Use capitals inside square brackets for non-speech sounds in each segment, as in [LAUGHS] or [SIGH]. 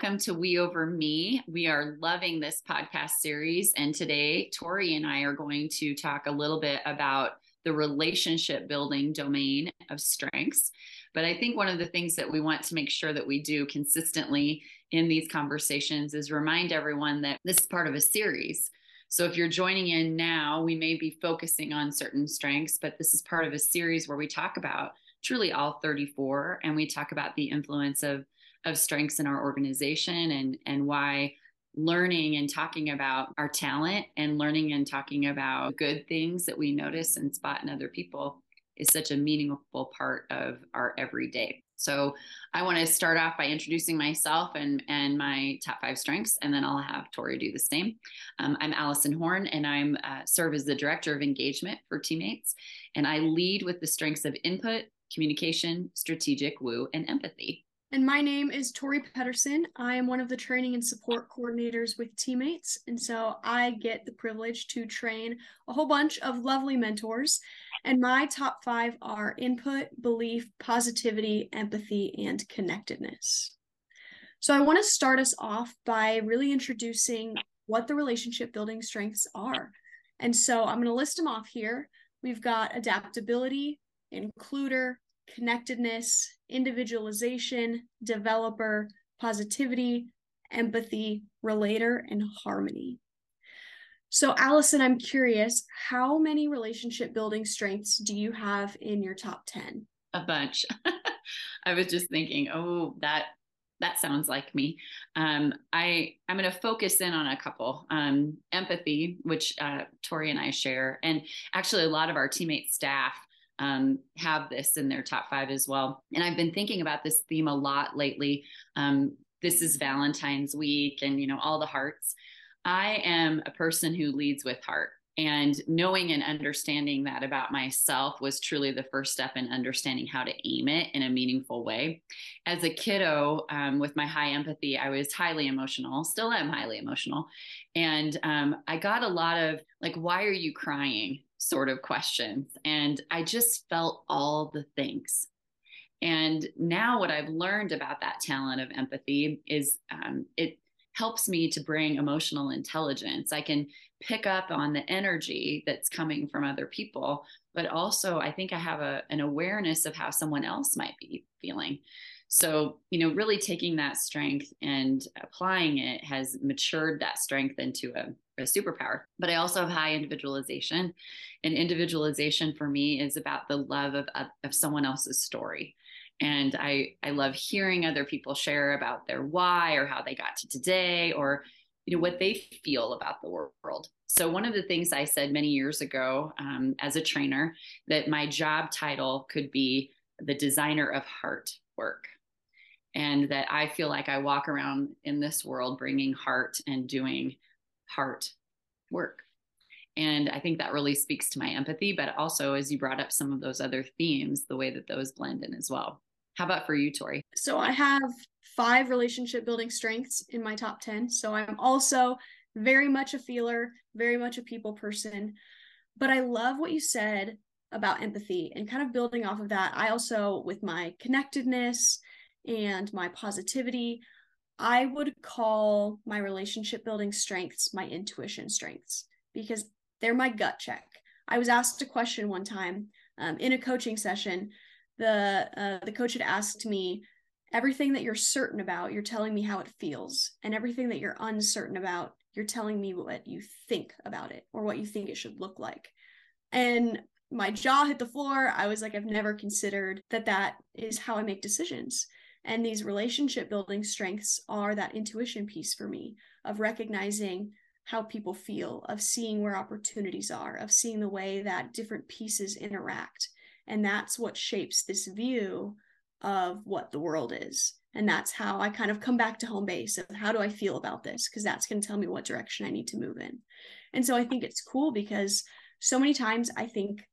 Welcome to We Over Me. We are loving this podcast series. And today, Tori and I are going to talk a little bit about the relationship building domain of strengths. But I think one of the things that we want to make sure that we do consistently in these conversations is remind everyone that this is part of a series. So if you're joining in now, we may be focusing on certain strengths, but this is part of a series where we talk about truly all 34 and we talk about the influence of of strengths in our organization and and why learning and talking about our talent and learning and talking about good things that we notice and spot in other people is such a meaningful part of our everyday. So I want to start off by introducing myself and and my top five strengths, and then I'll have Tori do the same. Um, I'm Allyson Horn, and I'm uh, serve as the director of engagement for teammates, and I lead with the strengths of input, communication, strategic, woo, and empathy. And my name is Tori Pedersen. I am one of the training and support coordinators with teammates. And so I get the privilege to train a whole bunch of lovely mentors. And my top five are input, belief, positivity, empathy, and connectedness. So I want to start us off by really introducing what the relationship building strengths are. And so I'm going to list them off here. We've got adaptability, includer, connectedness, individualization, developer, positivity, empathy, relator, and harmony. So, Allyson, I'm curious, how many relationship building strengths do you have in your top 10? A bunch. [LAUGHS] I was just thinking, oh, that that sounds like me. Um, I I'm going to focus in on a couple. Um, empathy, which uh, Tori and I share, and actually a lot of our teammate staff um, have this in their top five as well. And I've been thinking about this theme a lot lately. Um, this is Valentine's week and, you know, all the hearts. I am a person who leads with heart. And knowing and understanding that about myself was truly the first step in understanding how to aim it in a meaningful way. As a kiddo, um, with my high empathy, I was highly emotional, still am highly emotional. And um, I got a lot of, like, why are you crying? Sort of questions. And I just felt all the things. And now, what I've learned about that talent of empathy is um, it helps me to bring emotional intelligence. I can pick up on the energy that's coming from other people, but also I think I have a, an awareness of how someone else might be feeling. So, you know, really taking that strength and applying it has matured that strength into a, a superpower. But I also have high individualization. And individualization for me is about the love of, of, of someone else's story and I I love hearing other people share about their why or how they got to today or you know what they feel about the world. So one of the things I said many years ago um, as a trainer that my job title could be the designer of heart work and that I feel like I walk around in this world bringing heart and doing heart work. And I think that really speaks to my empathy, but also, as you brought up some of those other themes, the way that those blend in as well. How about for you, Tori? So I have five relationship building strengths in my top 10. So I'm also very much a feeler, very much a people person. But I love what you said about empathy and kind of building off of that. I also, with my connectedness and my positivity, I would call my relationship building strengths my intuition strengths because they're my gut check. I was asked a question one time um, in a coaching session. The uh, the coach had asked me, "Everything that you're certain about, you're telling me how it feels, and everything that you're uncertain about, you're telling me what you think about it or what you think it should look like." And my jaw hit the floor. I was like, I've never considered that that is how I make decisions. And these relationship building strengths are that intuition piece for me of recognizing how people feel, of seeing where opportunities are, of seeing the way that different pieces interact. And that's what shapes this view of what the world is. And that's how I kind of come back to home base of how do I feel about this? Because that's going to tell me what direction I need to move in. And so I think it's cool because so many times I think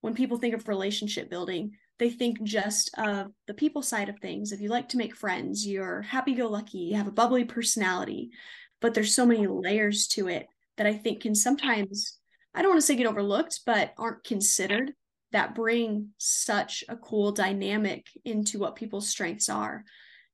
when people think of relationship building, they think just of the people side of things. If you like to make friends, you're happy go lucky, you have a bubbly personality, but there's so many layers to it that I think can sometimes, I don't want to say get overlooked, but aren't considered that bring such a cool dynamic into what people's strengths are.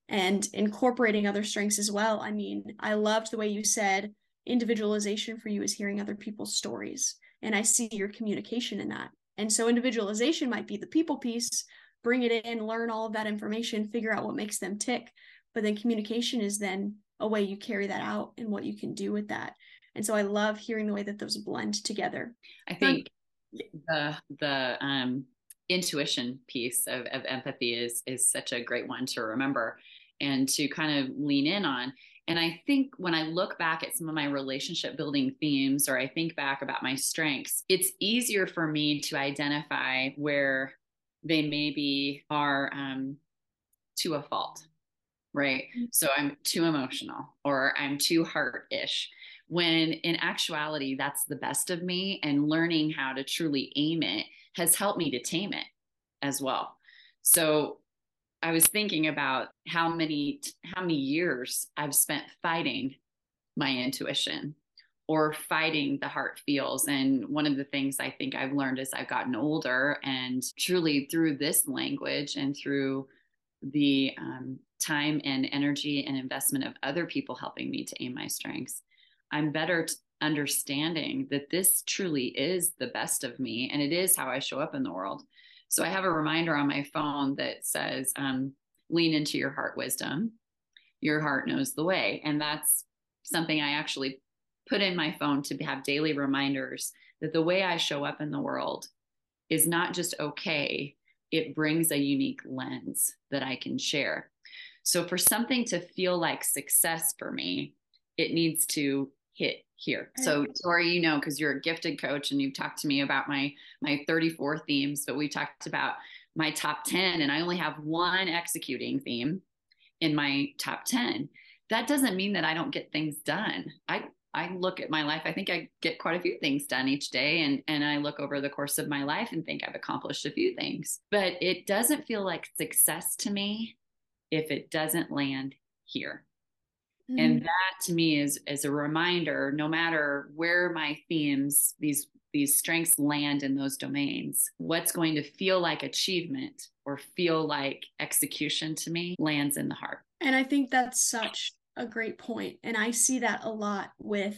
and incorporating other strengths as well. I mean, I loved the way you said individualization for you is hearing other people's stories. And I see your communication in that. And so individualization might be the people piece, bring it in, learn all of that information, figure out what makes them tick. But then communication is then a way you carry that out and what you can do with that. And so I love hearing the way that those blend together. I think the the um intuition piece of, of empathy is is such a great one to remember and to kind of lean in on and i think when i look back at some of my relationship building themes or i think back about my strengths it's easier for me to identify where they maybe are um, to a fault right mm-hmm. so i'm too emotional or i'm too heart-ish when in actuality that's the best of me and learning how to truly aim it has helped me to tame it as well. So I was thinking about how many how many years I've spent fighting my intuition or fighting the heart feels and one of the things I think I've learned as I've gotten older and truly through this language and through the um, time and energy and investment of other people helping me to aim my strengths I'm better t- understanding that this truly is the best of me and it is how I show up in the world. So I have a reminder on my phone that says, um, lean into your heart wisdom. Your heart knows the way. And that's something I actually put in my phone to have daily reminders that the way I show up in the world is not just okay, it brings a unique lens that I can share. So for something to feel like success for me, it needs to hit here. So Tori, you know, because you're a gifted coach and you've talked to me about my my 34 themes, but we talked about my top 10 and I only have one executing theme in my top 10. That doesn't mean that I don't get things done. I I look at my life, I think I get quite a few things done each day and and I look over the course of my life and think I've accomplished a few things. But it doesn't feel like success to me if it doesn't land here. Mm-hmm. And that to me is is a reminder, no matter where my themes, these these strengths land in those domains, what's going to feel like achievement or feel like execution to me lands in the heart. And I think that's such [LAUGHS] a great point. And I see that a lot with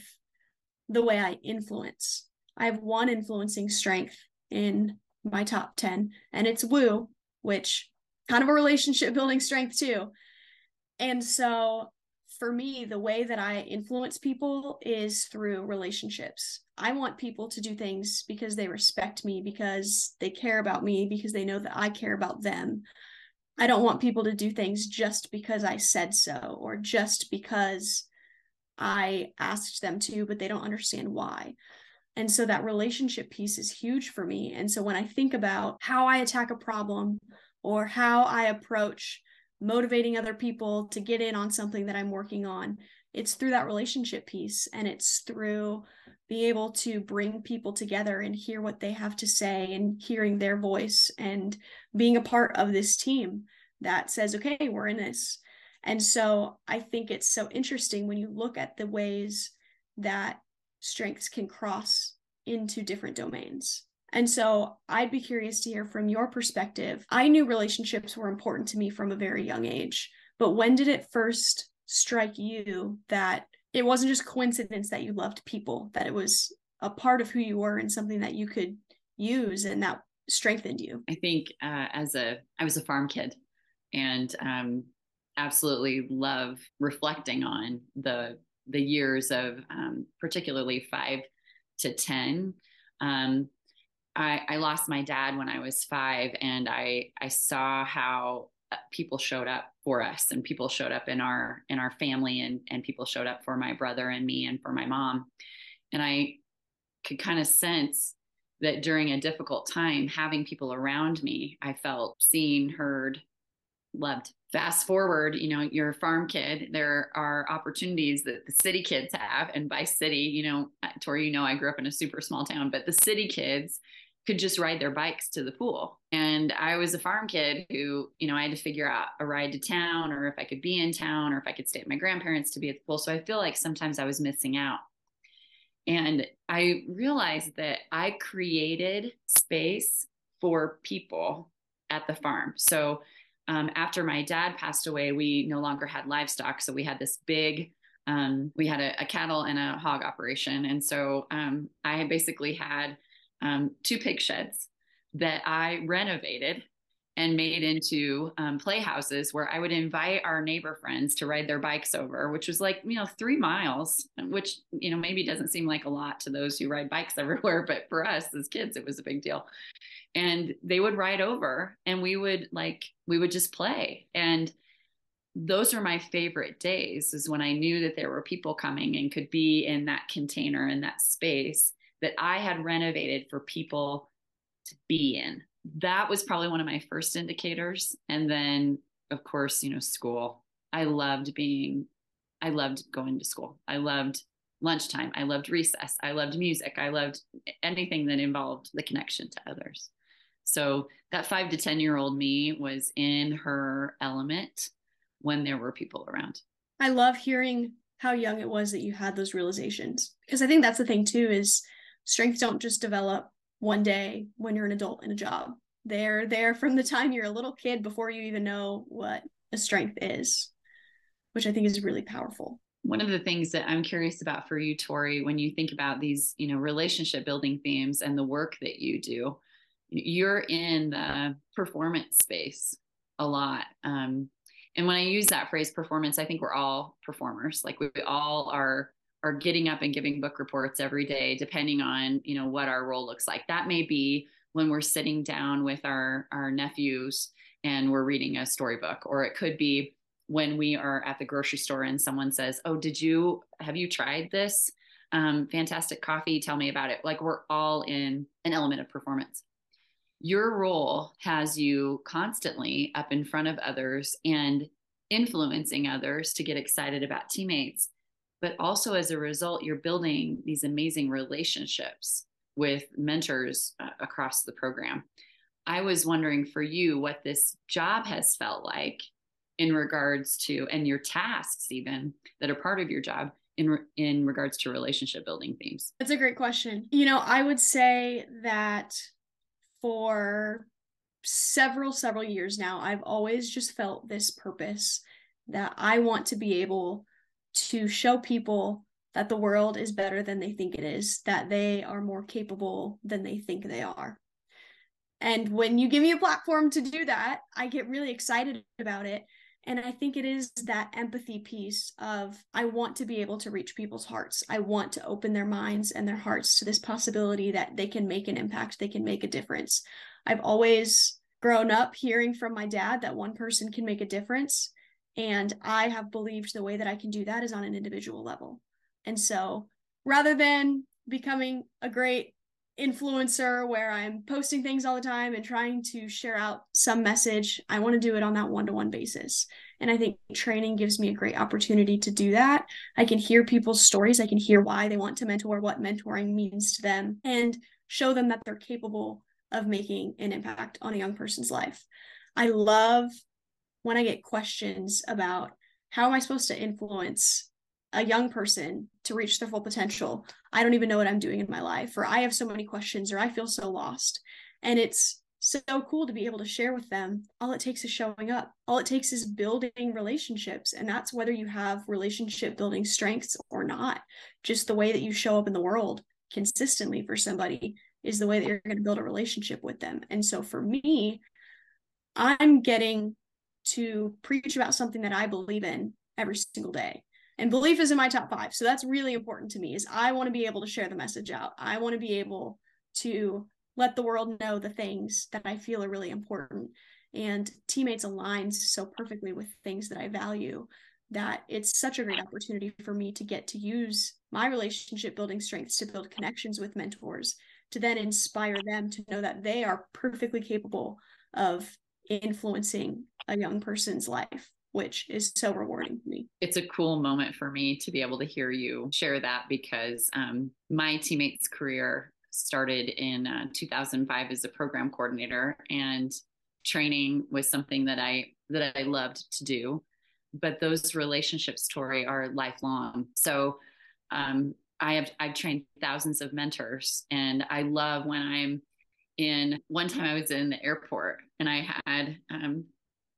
the way I influence. I have one influencing strength in my top 10, and it's woo, which kind of a relationship building strength too. And so for me, the way that I influence people is through relationships. I want people to do things because they respect me, because they care about me, because they know that I care about them. I don't want people to do things just because I said so or just because I asked them to, but they don't understand why. And so that relationship piece is huge for me. And so when I think about how I attack a problem or how I approach motivating other people to get in on something that I'm working on. It's through that relationship piece and it's through being able to bring people together and hear what they have to say and hearing their voice and being a part of this team that says, okay, we're in this. And so I think it's so interesting when you look at the ways that strengths can cross into different domains. And so I'd be curious to hear from your perspective. I knew relationships were important to me from a very young age, but when did it first strike you that it wasn't just coincidence that you loved people, that it was a part of who you were and something that you could use and that strengthened you? I think uh, as a, I was a farm kid and um, absolutely love reflecting on the the years of um, particularly five to ten um, I, I lost my dad when I was five, and I I saw how uh, people showed up for us, and people showed up in our in our family, and and people showed up for my brother and me, and for my mom, and I could kind of sense that during a difficult time, having people around me, I felt seen, heard, loved. Fast forward, you know, you're a farm kid. There are opportunities that the city kids have. And by city, you know, uh, Tori, you know, I grew up in a super small town, but the city kids could just ride their bikes to the pool. And I was a farm kid who, you know, I had to figure out a ride to town or if I could be in town or if I could stay at my grandparents to be at the pool. So I feel like sometimes I was missing out. And I realized that I created space for people at the farm. So um, after my dad passed away, we no longer had livestock. So we had this big, um, we had a, a, cattle and a hog operation. And so um, I basically had um, two pig sheds that I renovated and made into um, playhouses where I would invite our neighbor friends to ride their bikes over, which was like, you know, three miles, which, you know, maybe doesn't seem like a lot to those who ride bikes [LAUGHS] everywhere. But for us as kids, it was a big deal. And they would ride over and we would like, we would just play. And those are my favorite days is when I knew that there were people coming and could be in that container in that space that I had renovated for people to be in that was probably one of my first indicators. And then, of course, you know, school. I loved being, I loved going to school. I loved lunchtime. I loved recess. I loved music. I loved anything that involved the connection to others. So that five to 10 year old me was in her element when there were people around. I love hearing how young it was that you had those realizations because I think that's the thing too is strengths don't just develop one day when you're an adult in a job. They're there from the time you're a little kid before you even know what a strength is, which I think is really powerful. One of the things that I'm curious about for you, Tori, when you think about these, you know, relationship building themes and the work that you do, you're in the performance space a lot. Um, and when I use that phrase performance, I think we're all performers. Like we all are are getting up and giving book reports every day depending on you know what our role looks like. That may be when we're sitting down with our our nephews and we're reading a storybook or it could be when we are at the grocery store and someone says oh did you have you tried this um, fantastic coffee? Tell me about it. Like we're all in an element of performance. Your role has you constantly up in front of others and influencing others to get excited about teammates but also as a result you're building these amazing relationships with mentors uh, across the program. I was wondering for you what this job has felt like in regards to and your tasks even that are part of your job in in regards to relationship building themes. That's a great question. You know i would say that for several several years now i've always just felt this purpose that i want to be able to show people that the world is better than they think it is, that they are more capable than they think they are. And when you give me a platform to do that, I get really excited about it. And I think it is that empathy piece of I want to be able to reach people's hearts. I want to open their minds and their hearts to this possibility that they can make an impact, they can make a difference. I've always grown up hearing from my dad that one person can make a difference. And I have believed the way that I can do that is on an individual level. And so rather than becoming a great influencer where I'm posting things all the time and trying to share out some message, I want to do it on that one to one basis. And I think training gives me a great opportunity to do that. I can hear people's stories, I can hear why they want to mentor, what mentoring means to them, and show them that they're capable of making an impact on a young person's life. I love when I get questions about how am I supposed to influence a young person to reach their full potential. I don't even know what I'm doing in my life, or I have so many questions, or I feel so lost. And it's so cool to be able to share with them. All it takes is showing up. All it takes is building relationships. And that's whether you have relationship building strengths or not. Just the way that you show up in the world consistently for somebody is the way that you're going to build a relationship with them. And so for me, I'm getting to preach about something that I believe in every single day. And belief is in my top five. So that's really important to me is I want to be able to share the message out. I want to be able to let the world know the things that I feel are really important. And teammates aligns so perfectly with things that I value that it's such a great opportunity for me to get to use my relationship building strengths to build connections with mentors to then inspire them to know that they are perfectly capable of influencing a young person's life which is so rewarding for me. It's a cool moment for me to be able to hear you share that because um, my teammate's career started in uh, 2005 as a program coordinator and training was something that I that I loved to do but those relationships Tori are lifelong so um, I have I've trained thousands of mentors and I love when I'm in one time I was in the airport and I had um,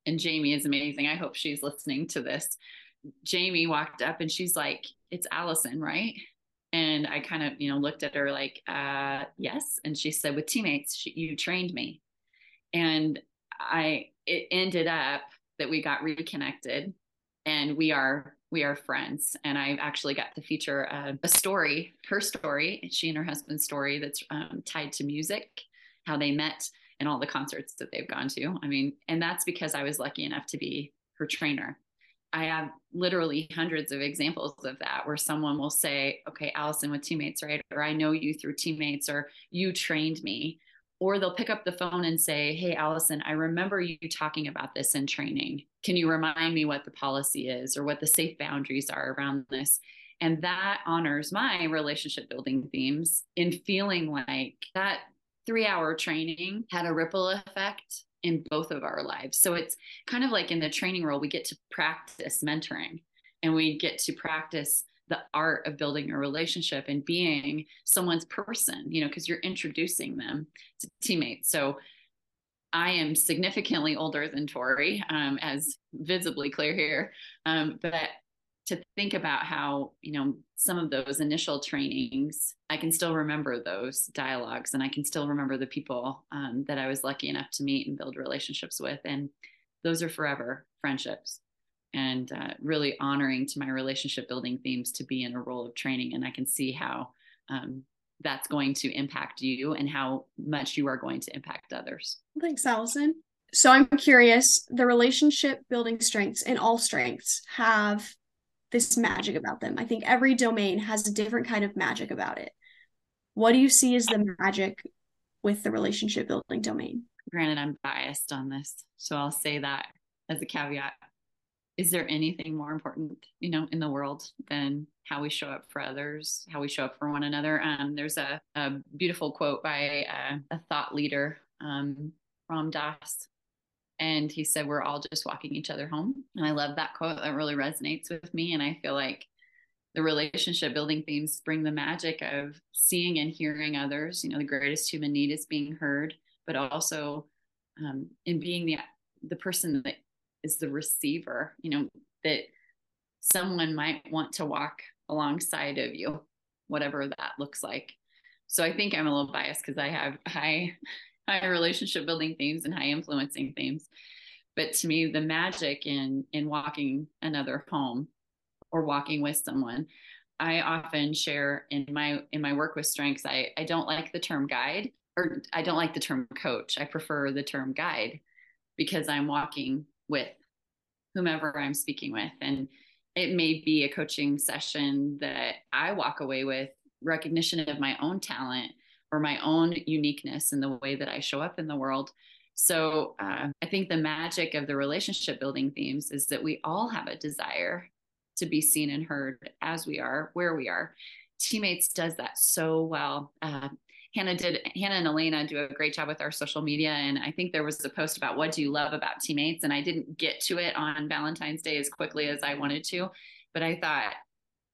and Jamie is amazing. I hope she's listening to this. Jamie walked up and she's like, It's Allyson, right? And I kind of, you know, looked at her like, uh, yes. And she said, with teammates, she, you trained me. And I, it ended up that we got reconnected and we are, we are friends. And I actually got to feature a, a story, her story, she and her husband's story that's um, tied to music, how they met and all the concerts that they've gone to. I mean, and that's because I was lucky enough to be her trainer. I have literally hundreds of examples of that where someone will say, okay, Allyson with teammates, right? Or I know you through teammates, or you trained me. Or they'll pick up the phone and say, hey, Allyson, I remember you talking about this in training. Can you remind me what the policy is or what the safe boundaries are around this? And that honors my relationship building themes in feeling like that three hour training had a ripple effect in both of our lives. So it's kind of like in the training role, we get to practice mentoring and we get to practice the art of building a relationship and being someone's person, you know, because you're introducing them to teammates. So I am significantly older than Tori, um, as visibly clear here. Um, but to think about how you know some of those initial trainings i can still remember those dialogues and i can still remember the people um, that i was lucky enough to meet and build relationships with. And those are forever friendships and uh, really honoring to my relationship building themes to be in a role of training. And i can see how um, that's going to impact you and how much you are going to impact others. Thanks allyson. So i'm curious the relationship building strengths and all strengths have this magic about them. I think every domain has a different kind of magic about it. What do you see as the magic with the relationship building domain? Granted, I'm biased on this, so I'll say that as a caveat. Is there anything more important, you know, in the world than how we show up for others, how we show up for one another? Um, there's a, a beautiful quote by a, a thought leader, um, Ram Dass, and he said we're all just walking each other home. And i love that quote that really resonates with me. And i feel like the relationship building themes bring the magic of seeing and hearing others. You know the greatest human need is being heard but also um, in being the the person that is the receiver you know that someone might want to walk alongside of you whatever that looks like. So i think i'm a little biased because i have high high relationship building themes and high influencing themes. But to me, the magic in in walking another home or walking with someone, I often share in my in my work with strengths. I I don't like the term guide or I don't like the term coach. I prefer the term guide because I'm walking with whomever I'm speaking with and it may be a coaching session that I walk away with recognition of my own talent or my own uniqueness in the way that I show up in the world. So uh, I think the magic of the relationship building themes is that we all have a desire to be seen and heard as we are, where we are. Teammates does that so well. Uh, Hannah did Hannah and Elena do a great job with our social media. And I think there was a post about what do you love about teammates? And I didn't get to it on Valentine's Day as quickly as I wanted to. But I thought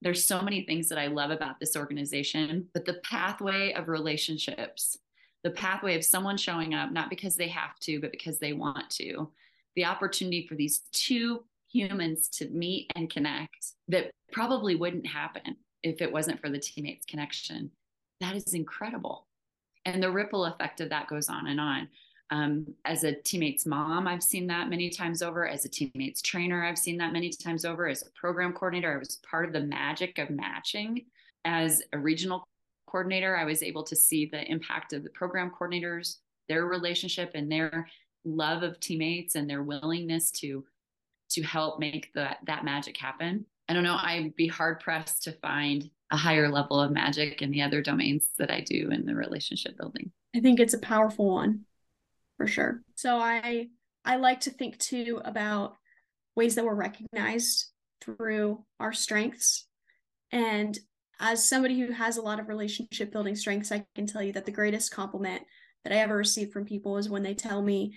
there's so many things that I love about this organization, but the pathway of relationships, the pathway of someone showing up, not because they have to, but because they want to, the opportunity for these two humans to meet and connect that probably wouldn't happen if it wasn't for the teammates connection. That is incredible. And the ripple effect of that goes on and on. Um, as a teammate's mom, I've seen that many times over. As a teammate's trainer, I've seen that many times over. As a program coordinator, I was part of the magic of matching. As a regional coordinator, I was able to see the impact of the program coordinators, their relationship and their love of teammates and their willingness to to help make that that magic happen. I don't know, I'd be hard pressed to find a higher level of magic in the other domains that I do in the relationship building. I think it's a powerful one for sure. So I I like to think too about ways that we're recognized through our strengths. And as somebody who has a lot of relationship building strengths, I can tell you that the greatest compliment that I ever receive from people is when they tell me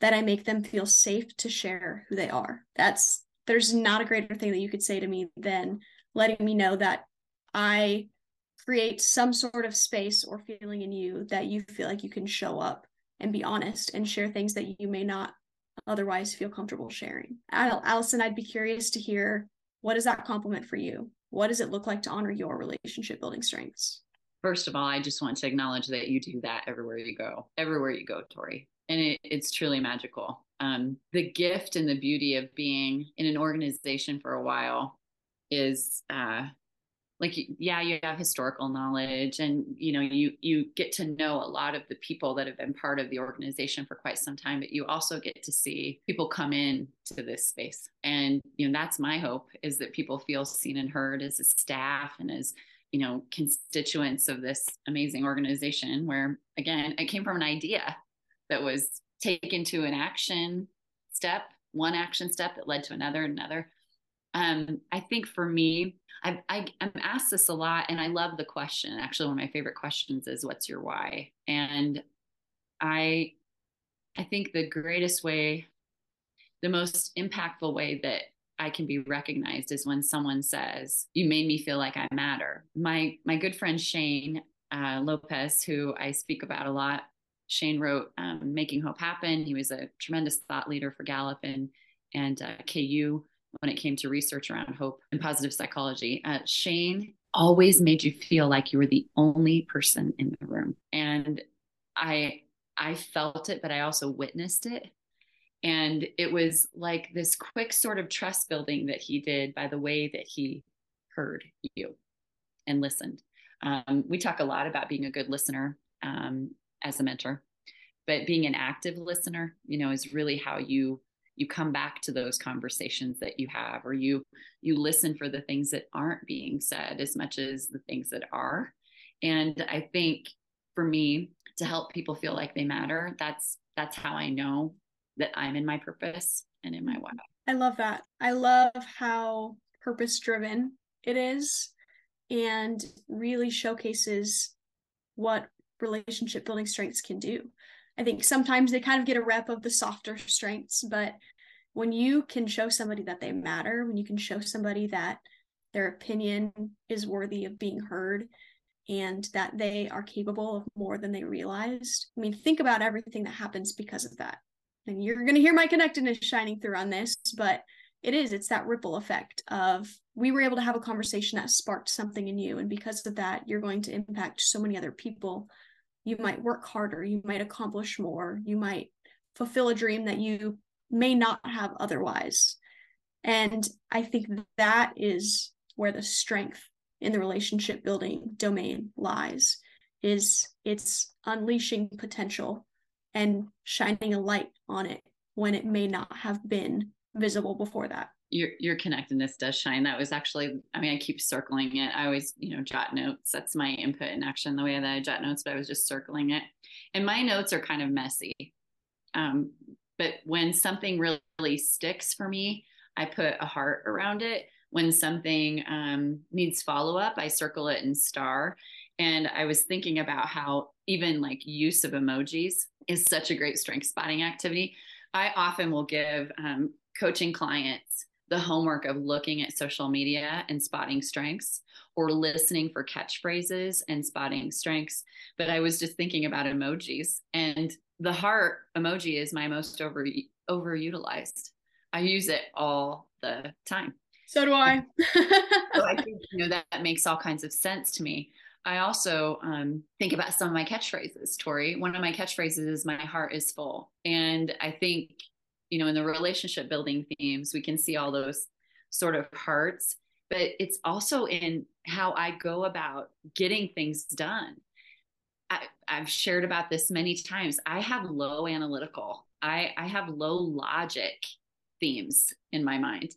that I make them feel safe to share who they are. That's there's not a greater thing that you could say to me than letting me know that I create some sort of space or feeling in you that you feel like you can show up and be honest and share things that you may not otherwise feel comfortable sharing. Allyson, I'd be curious to hear what is that compliment for you? What does it look like to honor your relationship building strengths? First of all, I just want to acknowledge that you do that everywhere you go, everywhere you go, Tori. And it, it's truly magical. Um, the gift and the beauty of being in an organization for a while is uh, like yeah you have historical knowledge and you know you you get to know a lot of the people that have been part of the organization for quite some time but you also get to see people come in to this space. And you know that's my hope is that people feel seen and heard as a staff and as you know constituents of this amazing organization where again it came from an idea that was taken to an action step one action step that led to another and another um, I think for me, I, I, am asked this a lot, and I love the question. Actually, one of my favorite questions is, "What's your why?" And I, I think the greatest way, the most impactful way that I can be recognized is when someone says, "You made me feel like I matter." My my good friend Shane uh, Lopez, who I speak about a lot, Shane wrote um, "Making Hope Happen." He was a tremendous thought leader for Gallup and and uh, KU when it came to research around hope and positive psychology. Uh, Shane always made you feel like you were the only person in the room, and I I felt it, but I also witnessed it. And it was like this quick sort of trust building that he did by the way that he heard you and listened. Um, we talk a lot about being a good listener um, as a mentor, but being an active listener, you know, is really how you you come back to those conversations that you have or you you listen for the things that aren't being said as much as the things that are. And i think for me to help people feel like they matter that's that's how i know that i'm in my purpose and in my mm-hmm. why. I love that. I love how purpose driven it is and really showcases what relationship building strengths can do I think sometimes they kind of get a rep of the softer strengths, but when you can show somebody that they matter, when you can show somebody that their opinion is worthy of being heard and that they are capable of more than they realized. I mean, think about everything that happens because of that. And you're going to hear my connectedness shining through on this, but it is, it's that ripple effect of we were able to have a conversation that sparked something in you. And because of that, you're going to impact so many other people you might work harder, you might accomplish more, you might fulfill a dream that you may not have otherwise. And I think that is where the strength in the relationship building domain lies is it's unleashing potential and shining a light on it when it may not have been visible before that your your connectedness does shine. That was actually, I mean, I keep circling it. I always, you know, jot notes. That's my input and action, the way that I jot notes, but I was just circling it. And my notes are kind of messy. Um, but when something really, really sticks for me, I put a heart around it. When something um, needs follow up, I circle it in star. And I was thinking about how even like use of emojis is such a great strength spotting activity. I often will give um, coaching clients the homework of looking at social media and spotting strengths or listening for catchphrases and spotting strengths. But I was just thinking about emojis and the heart emoji is my most over overutilized. I use it all the time. So do I. [LAUGHS] so I think you know that, that, makes all kinds of sense to me. I also um, think about some of my catchphrases, Tori. One of my catchphrases is "My heart is full," and I think you know in the relationship building themes we can see all those sort of parts but it's also in how i go about getting things done. I, have shared about this many times. I have low analytical. I i have low logic themes in my mind.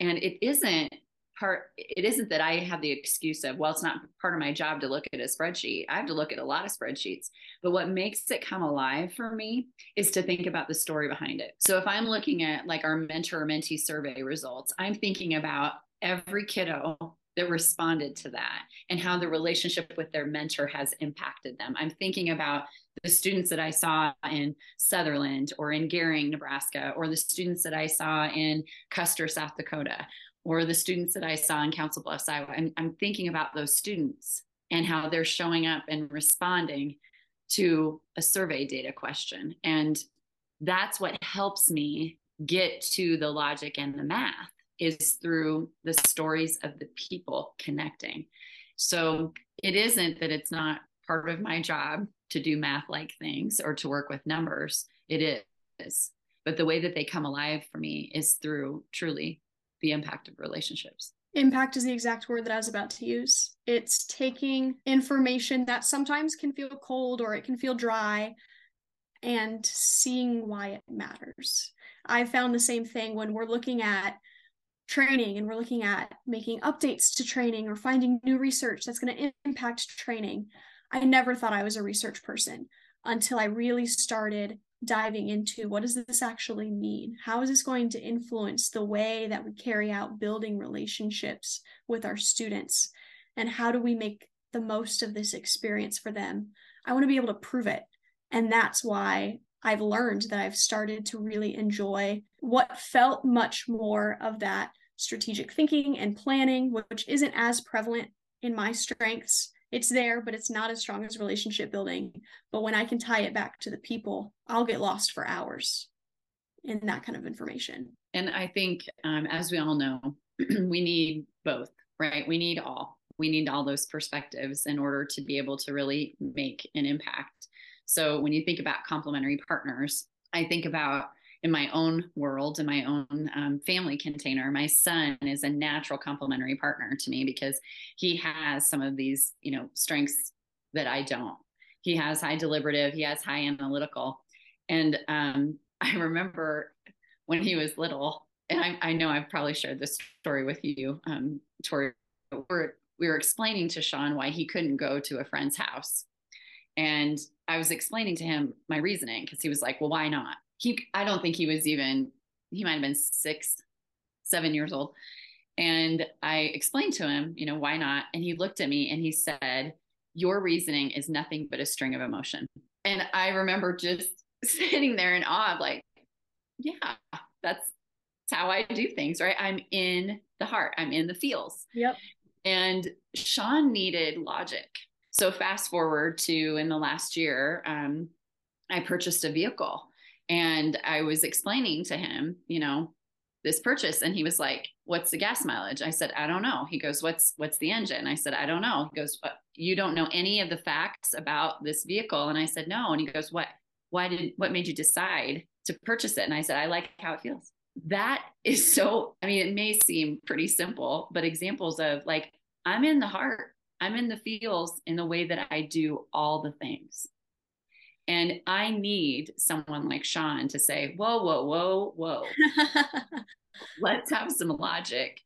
And it isn't part it isn't that i have the excuse of well it's not part of my job to look at a spreadsheet. I have to look at a lot of spreadsheets. But what makes it come alive for me is to think about the story behind it. So if i'm looking at like our mentor mentee survey results i'm thinking about every kiddo that responded to that and how the relationship with their mentor has impacted them. I'm thinking about the students that I saw in Sutherland or in Gering, Nebraska, or the students that I saw in Custer, South Dakota, or the students that I saw in Council Bluffs, Iowa. I'm, I'm thinking about those students and how they're showing up and responding to a survey data question. And that's what helps me get to the logic and the math is through the stories of the people connecting. So it isn't that it's not part of my job to do math like things or to work with numbers. It is. But the way that they come alive for me is through truly the impact of relationships. Impact is the exact word that I was about to use. It's taking information that sometimes can feel cold or it can feel dry and seeing why it matters. I found the same thing when we're looking at training and we're looking at making updates to training or finding new research that's going to impact training. I never thought I was a research person until I really started diving into what does this actually mean? How is this going to influence the way that we carry out building relationships with our students? And how do we make the most of this experience for them? I want to be able to prove it. And that's why I've learned that I've started to really enjoy what felt much more of that strategic thinking and planning, which isn't as prevalent in my strengths. It's there, but it's not as strong as relationship building. But when I can tie it back to the people, I'll get lost for hours in that kind of information. And I think, um, as we all know, [CLEARS THROAT] we need both, right? We need all. We need all those perspectives in order to be able to really make an impact. So when you think about complementary partners, I think about in my own world, in my own um, family container, my son is a natural complementary partner to me because he has some of these, you know, strengths that I don't. He has high deliberative, he has high analytical. And um, [LAUGHS] I remember when he was little, and I, I, know I've probably shared this story with you, um, Tori, we were explaining to Sean why he couldn't go to a friend's house and I was explaining to him my reasoning because he was like, well, why not? He, I don't think he was even, he might have been six, seven years old. And I explained to him, you know, why not? And he looked at me and he said, your reasoning is nothing but a string of emotion. And I remember just [LAUGHS] sitting there in awe of like, yeah, that's, that's how I do things, right? I'm in the heart, I'm in the feels. Yep. And Sean needed logic so fast forward to in the last year, um, I purchased a vehicle and I was explaining to him, you know, this purchase and he was like what's the gas mileage? I said i don't know. He goes what's what's the engine? I said i don't know. He goes uh, you don't know any of the facts about this vehicle? And i said no. And he goes what why did what made you decide to purchase it? And i said i like how it feels. That is so i mean it may seem pretty simple but examples of like i'm in the heart I'm in the feels in the way that I do all the things. And I need someone like Sean to say, whoa, whoa, whoa, whoa. [LAUGHS] Let's have some logic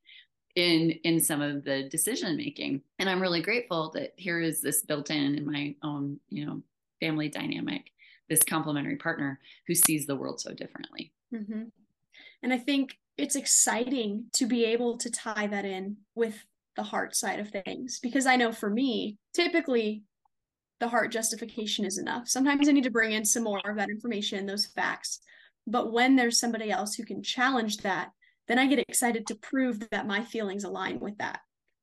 in in some of the decision making. And I'm really grateful that here is this built in in my own, you know, family dynamic, this complementary partner who sees the world so differently. Mm-hmm. And I think it's exciting to be able to tie that in with the heart side of things because I know for me, typically the heart justification is enough. Sometimes I need to bring in some more of that information, those facts. But when there's somebody else who can challenge that, then I get excited to prove that my feelings align with that.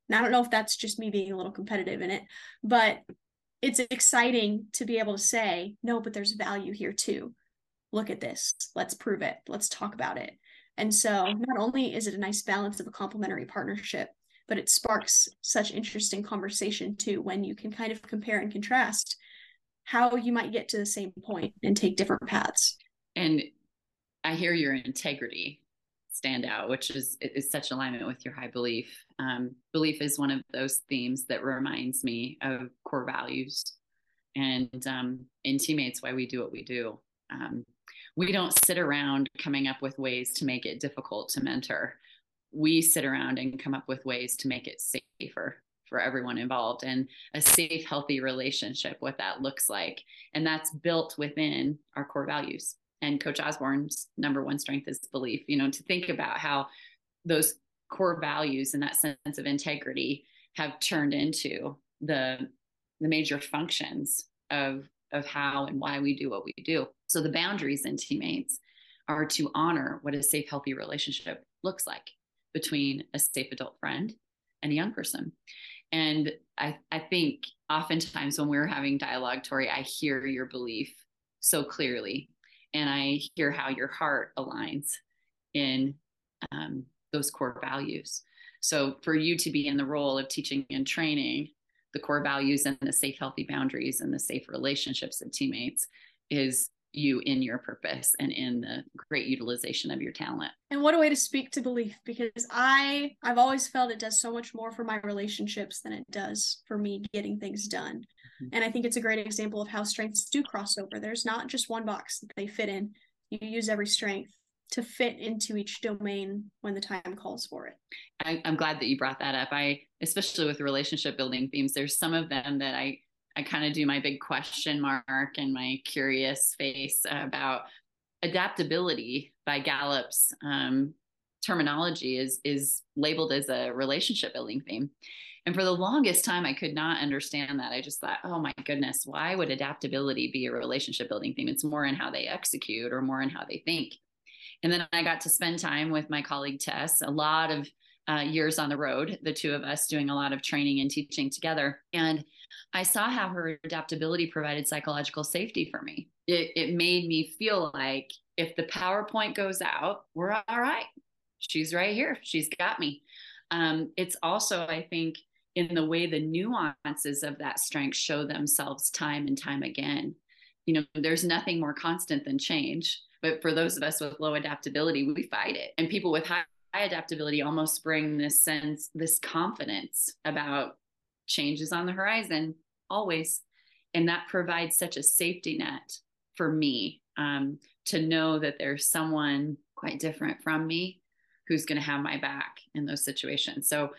And I don't know if that's just me being a little competitive in it, but it's exciting to be able to say, no, but there's value here too. Look at this. Let's prove it. Let's talk about it. And so, not only is it a nice balance of a complementary partnership, but it sparks such interesting conversation too when you can kind of compare and contrast how you might get to the same point and take different paths. And i hear your integrity stand out which is is such alignment with your high belief. Um, belief is one of those themes that reminds me of core values and um, in teammates why we do what we do. Um, we don't sit around coming up with ways to make it difficult to mentor we sit around and come up with ways to make it safer for everyone involved and a safe healthy relationship what that looks like. And that's built within our core values. And coach osborne's number one strength is belief. You know to think about how those core values and that sense of integrity have turned into the the major functions of of how and why we do what we do. So the boundaries in teammates are to honor what a safe healthy relationship looks like between a safe adult friend and a young person. And I, I think oftentimes when we're having dialogue, Tori, I hear your belief so clearly. and I hear how your heart aligns in um, those core values. So for you to be in the role of teaching and training the core values and the safe, healthy boundaries and the safe relationships of teammates is you in your purpose and in the great utilization of your talent. And what a way to speak to belief because I I've always felt it does so much more for my relationships than it does for me getting things done. Mm-hmm. And I think it's a great example of how strengths do cross over. There's not just one box that they fit in. You use every strength to fit into each domain when the time calls for it. I, am glad that you brought that up. I, especially with relationship building themes, there's some of them that I, I kind of do my big question mark and my curious face about adaptability by Gallup's um, terminology is is labeled as a relationship building theme. And for the longest time, I could not understand that. I just thought, oh my goodness, why would adaptability be a relationship building theme? It's more in how they execute or more in how they think. And then I got to spend time with my colleague Tess, a lot of uh, years on the road, the two of us doing a lot of training and teaching together. And I saw how her adaptability provided psychological safety for me. It, it made me feel like if the PowerPoint goes out, we're all right. She's right here. She's got me. Um, it's also, I think, in the way the nuances of that strength show themselves time and time again. You know, there's nothing more constant than change. But for those of us with low adaptability, we fight it. And people with high, adaptability almost bring this sense, this confidence about changes on the horizon always. And that provides such a safety net for me um, to know that there's someone quite different from me who's going to have my back in those situations. So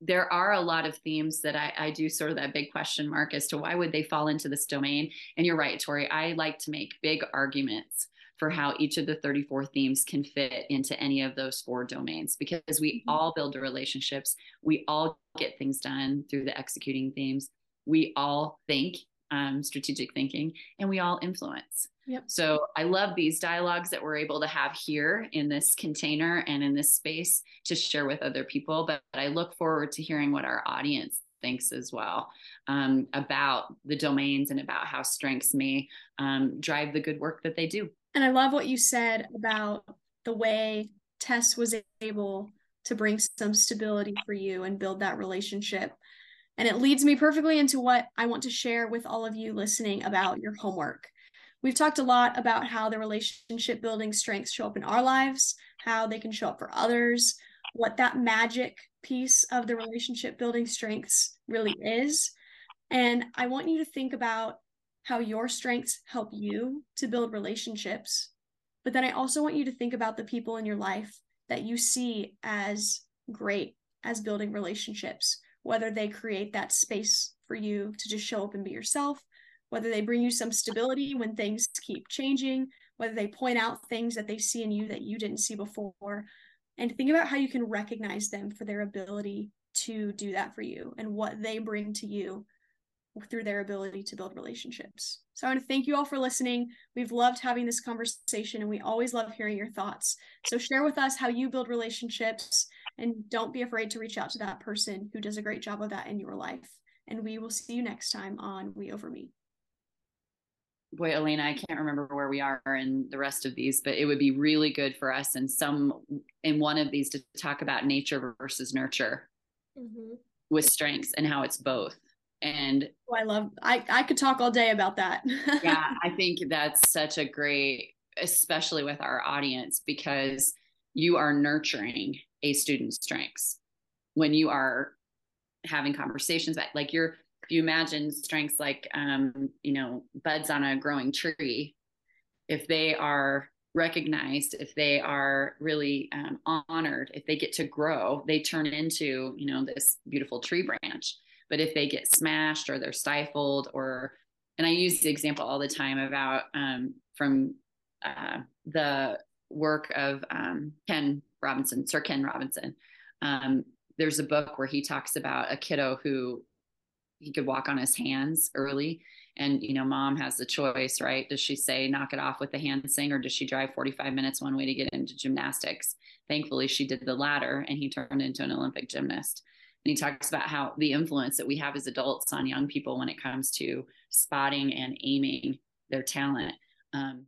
there are a lot of themes that I, I, do sort of that big question mark as to why would they fall into this domain. And you're right, Tori. I like to make big arguments for how each of the 34 themes can fit into any of those four domains because we mm-hmm. all build relationships. We all get things done through the executing themes. We all think um, strategic thinking and we all influence. Yep. So I love these dialogues that we're able to have here in this container and in this space to share with other people. But, but I look forward to hearing what our audience thinks as well um, about the domains and about how strengths may um, drive the good work that they do. And I love what you said about the way Tess was able to bring some stability for you and build that relationship. And it leads me perfectly into what I want to share with all of you listening about your homework. We've talked a lot about how the relationship building strengths show up in our lives, how they can show up for others, what that magic piece of the relationship building strengths really is. And I want you to think about how your strengths help you to build relationships. But then I also want you to think about the people in your life that you see as great as building relationships, whether they create that space for you to just show up and be yourself, whether they bring you some stability when things keep changing, whether they point out things that they see in you that you didn't see before. And think about how you can recognize them for their ability to do that for you and what they bring to you through their ability to build relationships. So I want to thank you all for listening. We've loved having this conversation and we always love hearing your thoughts. So share with us how you build relationships and don't be afraid to reach out to that person who does a great job of that in your life. And we will see you next time on We Over Me. Boy, Elena, I can't remember where we are in the rest of these, but it would be really good for us in some in one of these to talk about nature versus nurture mm-hmm. with strengths and how it's both and oh, i love i i could talk all day about that. [LAUGHS] Yeah i think that's such a great especially with our audience because you are nurturing a student's strengths. When you are having conversations like you're if you imagine strengths like um you know buds on a growing tree if they are recognized if they are really um, honored if they get to grow they turn into you know this beautiful tree branch but if they get smashed or they're stifled, or, and I use the example all the time about um, from uh, the work of um, Ken Robinson, Sir Ken Robinson. Um, there's a book where he talks about a kiddo who he could walk on his hands early and you know mom has the choice right? Does she say knock it off with the hand sing or does she drive 45 minutes one way to get into gymnastics? Thankfully she did the latter and he turned into an olympic gymnast and he talks about how the influence that we have as adults on young people when it comes to spotting and aiming their talent. Um,